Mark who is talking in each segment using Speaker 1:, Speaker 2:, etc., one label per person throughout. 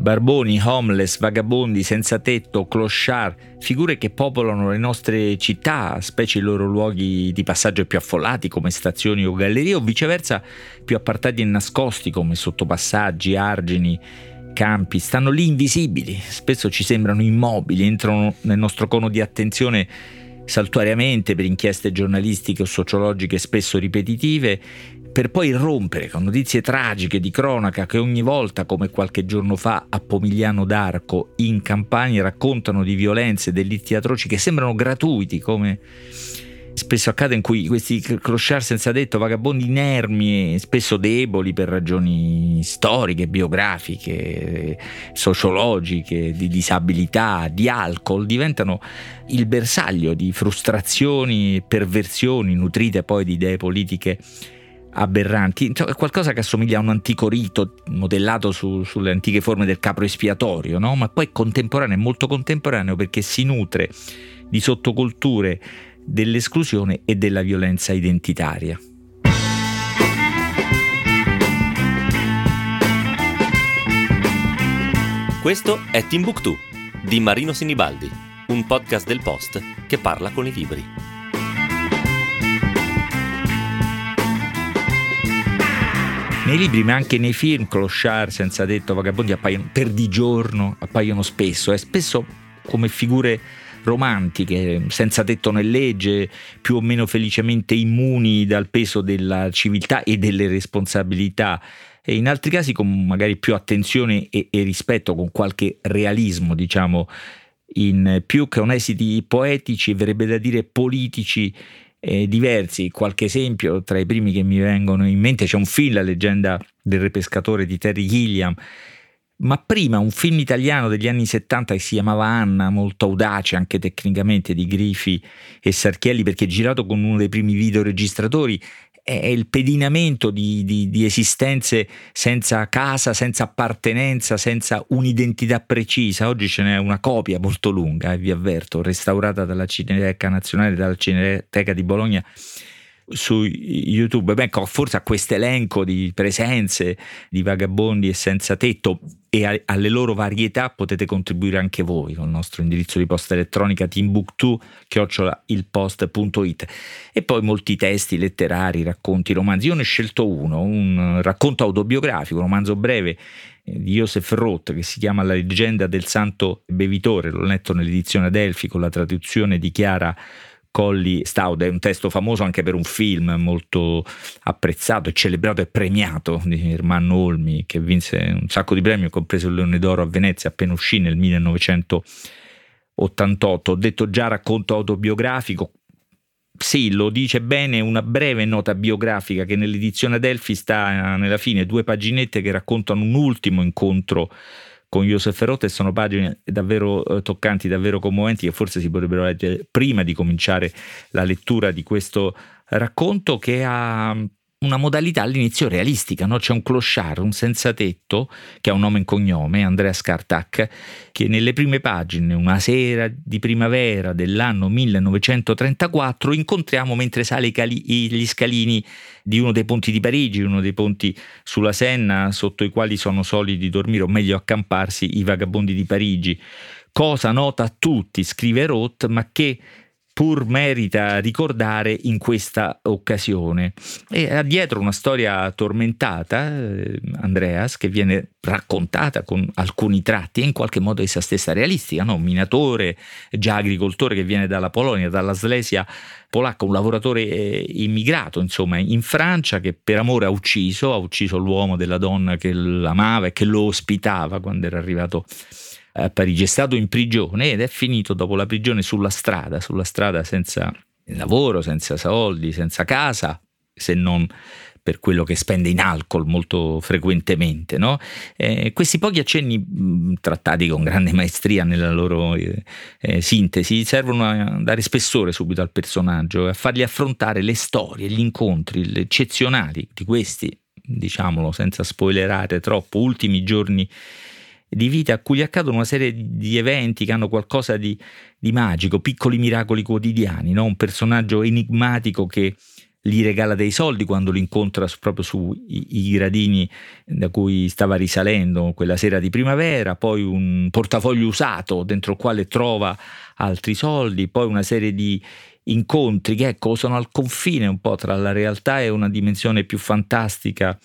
Speaker 1: Barboni, homeless, vagabondi, senza tetto, clochard, figure che popolano le nostre città, specie i loro luoghi di passaggio più affollati come stazioni o gallerie, o viceversa più appartati e nascosti come sottopassaggi, argini, campi, stanno lì invisibili, spesso ci sembrano immobili, entrano nel nostro cono di attenzione saltuariamente per inchieste giornalistiche o sociologiche spesso ripetitive per poi irrompere con notizie tragiche di cronaca che ogni volta, come qualche giorno fa a Pomigliano d'Arco, in Campania raccontano di violenze e delitti atroci che sembrano gratuiti, come spesso accade in cui questi clochard senza detto, vagabondi inermi, spesso deboli per ragioni storiche, biografiche, sociologiche, di disabilità, di alcol, diventano il bersaglio di frustrazioni e perversioni nutrite poi di idee politiche aberranti, è qualcosa che assomiglia a un antico rito modellato su, sulle antiche forme del capro espiatorio, no? ma poi contemporaneo, molto contemporaneo perché si nutre di sottoculture dell'esclusione e della violenza identitaria.
Speaker 2: Questo è Timbuktu di Marino Sinibaldi, un podcast del Post che parla con i libri.
Speaker 1: Nei libri, ma anche nei film, clochard, senza detto, vagabondi appaiono per di giorno, appaiono spesso, e spesso come figure romantiche, senza tetto né legge, più o meno felicemente immuni dal peso della civiltà e delle responsabilità. E in altri casi con magari più attenzione e, e rispetto, con qualche realismo, diciamo, in più che onesiti poetici, verrebbe da dire politici eh, diversi. Qualche esempio tra i primi che mi vengono in mente c'è un film, La leggenda del re pescatore di Terry Gilliam, ma prima un film italiano degli anni 70 che si chiamava Anna, molto audace anche tecnicamente di Grifi e Sarchielli perché girato con uno dei primi videoregistratori è il pedinamento di, di, di, esistenze senza casa, senza appartenenza, senza un'identità precisa. Oggi ce n'è una copia molto lunga, eh, vi avverto, restaurata dalla Cineteca Nazionale, dalla Cineteca di Bologna su YouTube, beh, forse a questo elenco di presenze di vagabondi e senza tetto e a, alle loro varietà potete contribuire anche voi con il nostro indirizzo di posta elettronica timbuktu-ilpost.it e poi molti testi letterari, racconti, romanzi. Io ne ho scelto uno, un racconto autobiografico, un romanzo breve eh, di Joseph Roth che si chiama La leggenda del santo bevitore, l'ho letto nell'edizione Adelphi con la traduzione di Chiara Colli Staud, è un testo famoso anche per un film molto apprezzato celebrato e premiato di Ermanno Olmi che vinse un sacco di premi, compreso il Leone d'Oro a Venezia appena uscì nel 1988. Ho detto già racconto autobiografico, sì, lo dice bene una breve nota biografica che nell'edizione Adelphi sta nella fine, due paginette che raccontano un ultimo incontro con Josef Ferrotte sono pagine davvero eh, toccanti, davvero commoventi che forse si potrebbero leggere prima di cominciare la lettura di questo racconto che ha una modalità all'inizio realistica, no? c'è un clochard, un senza tetto che ha un nome e cognome, Andrea Skartak, che nelle prime pagine, una sera di primavera dell'anno 1934, incontriamo mentre sale gli scalini di uno dei ponti di Parigi, uno dei ponti sulla Senna, sotto i quali sono soliti dormire o meglio accamparsi i vagabondi di Parigi. Cosa nota a tutti, scrive Roth, ma che pur merita ricordare in questa occasione. E ha dietro una storia tormentata, eh, Andreas, che viene raccontata con alcuni tratti in qualche modo essa stessa realistica, no? un minatore, già agricoltore che viene dalla Polonia, dalla Slesia polacca, un lavoratore eh, immigrato, insomma, in Francia che per amore ha ucciso, ha ucciso l'uomo della donna che l'amava e che lo ospitava quando era arrivato a Parigi, è stato in prigione ed è finito dopo la prigione sulla strada, sulla strada senza lavoro, senza soldi, senza casa, se non per quello che spende in alcol molto frequentemente. No? Eh, questi pochi accenni mh, trattati con grande maestria nella loro eh, eh, sintesi servono a dare spessore subito al personaggio, a fargli affrontare le storie, gli incontri le eccezionali di questi, diciamolo senza spoilerare troppo, ultimi giorni di vita a cui accadono una serie di eventi che hanno qualcosa di, di magico, piccoli miracoli quotidiani, no? un personaggio enigmatico che gli regala dei soldi quando lo incontra proprio sui gradini da cui stava risalendo quella sera di primavera, poi un portafoglio usato dentro il quale trova altri soldi, poi una serie di incontri che ecco, sono al confine un po' tra la realtà e una dimensione più fantastica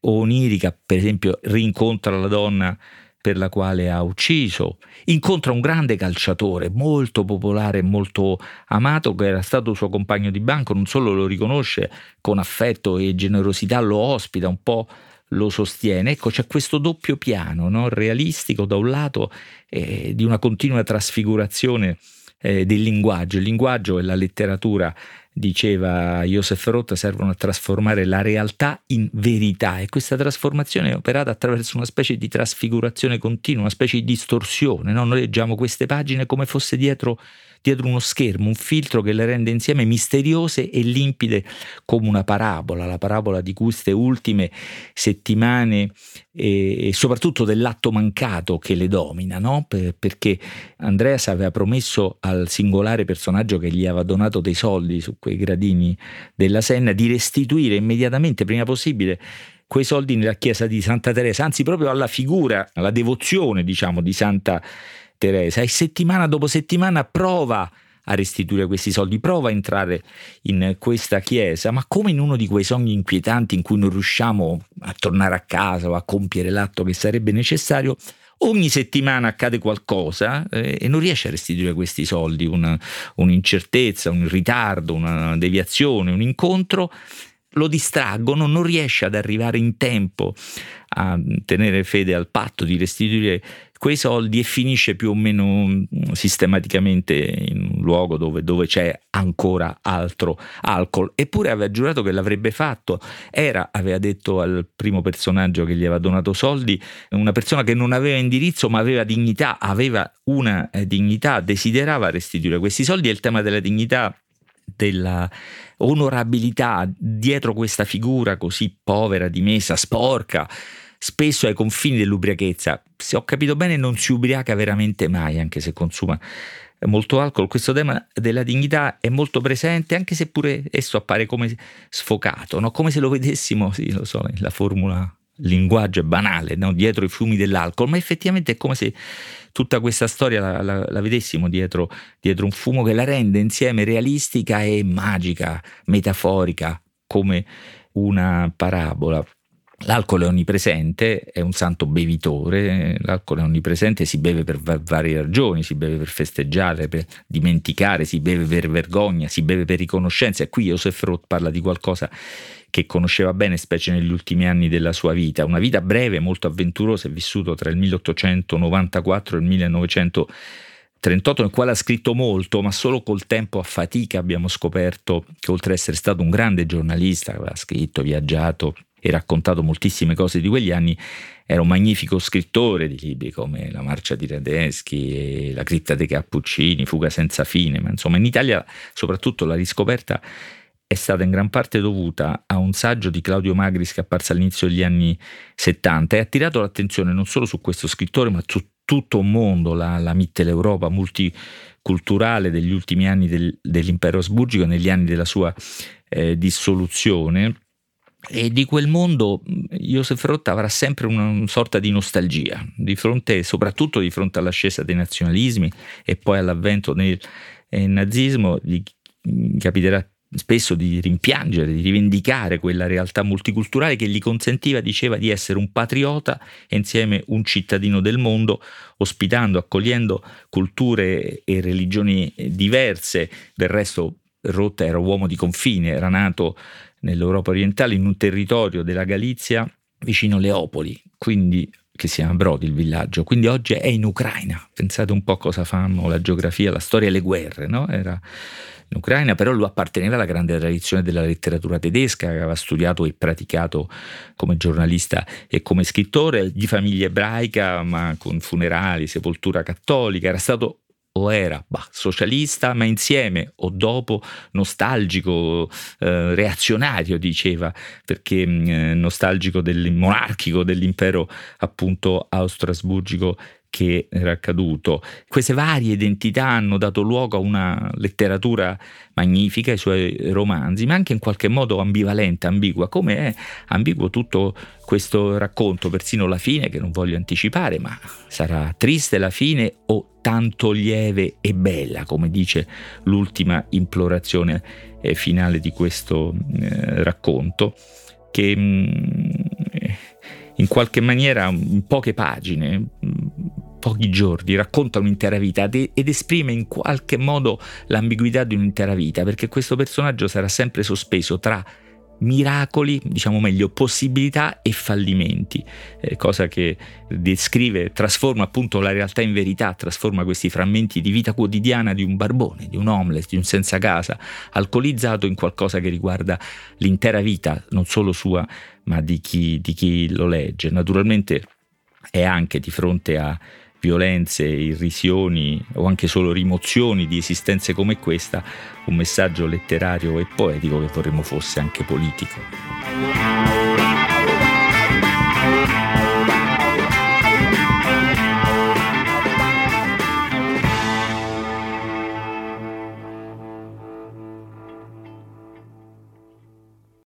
Speaker 1: o onirica, per esempio rincontra la donna per la quale ha ucciso, incontra un grande calciatore molto popolare e molto amato che era stato suo compagno di banco, non solo lo riconosce con affetto e generosità, lo ospita un po' lo sostiene. Ecco, c'è questo doppio piano no? realistico da un lato eh, di una continua trasfigurazione eh, del linguaggio. Il linguaggio e la letteratura diceva Joseph Roth, servono a trasformare la realtà in verità e questa trasformazione è operata attraverso una specie di trasfigurazione continua, una specie di distorsione. No? Noi leggiamo queste pagine come fosse dietro dietro uno schermo, un filtro che le rende insieme misteriose e limpide come una parabola, la parabola di queste ultime settimane e, soprattutto dell'atto mancato che le domina, no? perché Andreas aveva promesso al singolare personaggio che gli aveva donato dei soldi su quei gradini della Senna di restituire immediatamente, prima possibile, quei soldi nella chiesa di Santa Teresa, anzi proprio alla figura, alla devozione diciamo di Santa Teresa. E settimana dopo settimana prova a restituire questi soldi, prova a entrare in questa chiesa, ma come in uno di quei sogni inquietanti in cui non riusciamo a tornare a casa o a compiere l'atto che sarebbe necessario, ogni settimana accade qualcosa eh, e non riesce a restituire questi soldi, una, un'incertezza, un ritardo, una deviazione, un incontro lo distraggono, non riesce ad arrivare in tempo a tenere fede al patto di restituire quei soldi e finisce più o meno mm, sistematicamente in un luogo dove, dove, c'è ancora altro alcol. Eppure aveva giurato che l'avrebbe fatto. Era, aveva detto al primo personaggio che gli aveva donato soldi, una persona che non aveva indirizzo ma aveva dignità, aveva una eh, dignità, desiderava restituire questi soldi e il tema della dignità della onorabilità dietro questa figura così povera, dimessa, sporca, spesso ai confini dell'ubriachezza. Se ho capito bene, non si ubriaca veramente mai, anche se consuma molto alcol. Questo tema della dignità è molto presente, anche se pure esso appare come sfocato, no? come se lo vedessimo, sì, lo so, la formula linguaggio banale, no? dietro i fumi dell'alcol, ma effettivamente è come se tutta questa storia la, la, la vedessimo dietro, dietro un fumo che la rende insieme realistica e magica, metaforica, come una parabola. L'alcol è onnipresente, è un santo bevitore, l'alcol è onnipresente, si beve per varie ragioni, si beve per festeggiare, per dimenticare, si beve per vergogna, si beve per riconoscenza e qui Joseph Roth parla di qualcosa che conosceva bene, specie negli ultimi anni della sua vita, una vita breve, molto avventurosa, è vissuto tra il 1894 e il 1938 nel quale ha scritto molto, ma solo col tempo a fatica abbiamo scoperto che oltre ad essere stato un grande giornalista, aveva scritto, viaggiato, e raccontato moltissime cose di quegli anni, era un magnifico scrittore di libri come La marcia di Radeschi, La cripta dei Cappuccini, Fuga senza fine, ma insomma in Italia soprattutto la riscoperta è stata in gran parte dovuta a un saggio di Claudio Magris che è apparso all'inizio degli anni 70 e ha attirato l'attenzione non solo su questo scrittore ma su tutto un mondo, la, la Mitteleuropa multiculturale degli ultimi anni del, dell'impero asburgico, negli anni della sua eh, dissoluzione. E di quel mondo Josef Roth avrà sempre una sorta di nostalgia, di fronte, soprattutto di fronte all'ascesa dei nazionalismi e poi all'avvento del eh, nazismo, gli capiterà spesso di rimpiangere, di rivendicare quella realtà multiculturale che gli consentiva, diceva, di essere un patriota e insieme un cittadino del mondo, ospitando, accogliendo culture e religioni diverse. Del resto Roth era uomo di confine, era nato nell'Europa orientale, in un territorio della Galizia vicino Leopoli, quindi che si chiama Brody il villaggio, quindi oggi è in Ucraina. Pensate un po' cosa fanno la geografia, la storia e le guerre, no? Era in Ucraina, però lui apparteneva alla grande tradizione della letteratura tedesca, aveva studiato e praticato come giornalista e come scrittore, di famiglia ebraica, ma con funerali, sepoltura cattolica, era stato o era? Bah, socialista, ma insieme o dopo nostalgico, eh, reazionario, diceva, perché eh, nostalgico del monarchico dell'impero appunto austro-asburgico che era accaduto. Queste varie identità hanno dato luogo a una letteratura magnifica, i suoi romanzi, ma anche in qualche modo ambivalente, ambigua, come è ambiguo tutto questo racconto, persino la fine che non voglio anticipare, ma sarà triste la fine o tanto lieve e bella, come dice l'ultima implorazione eh, finale di questo eh, racconto, che mh, mm, in qualche maniera in poche pagine, pochi giorni, racconta un'intera vita ed esprime in qualche modo l'ambiguità di un'intera vita, perché questo personaggio sarà sempre sospeso tra miracoli, diciamo meglio, possibilità e fallimenti, eh, cosa che descrive, trasforma appunto la realtà in verità, trasforma questi frammenti di vita quotidiana di un barbone, di un homeless, di un senza casa, alcolizzato in qualcosa che riguarda l'intera vita, non solo sua, ma di chi, di chi lo legge. Naturalmente è anche di fronte a violenze, irrisioni o anche solo rimozioni di esistenze come questa, un messaggio letterario e poetico che vorremmo fosse anche politico.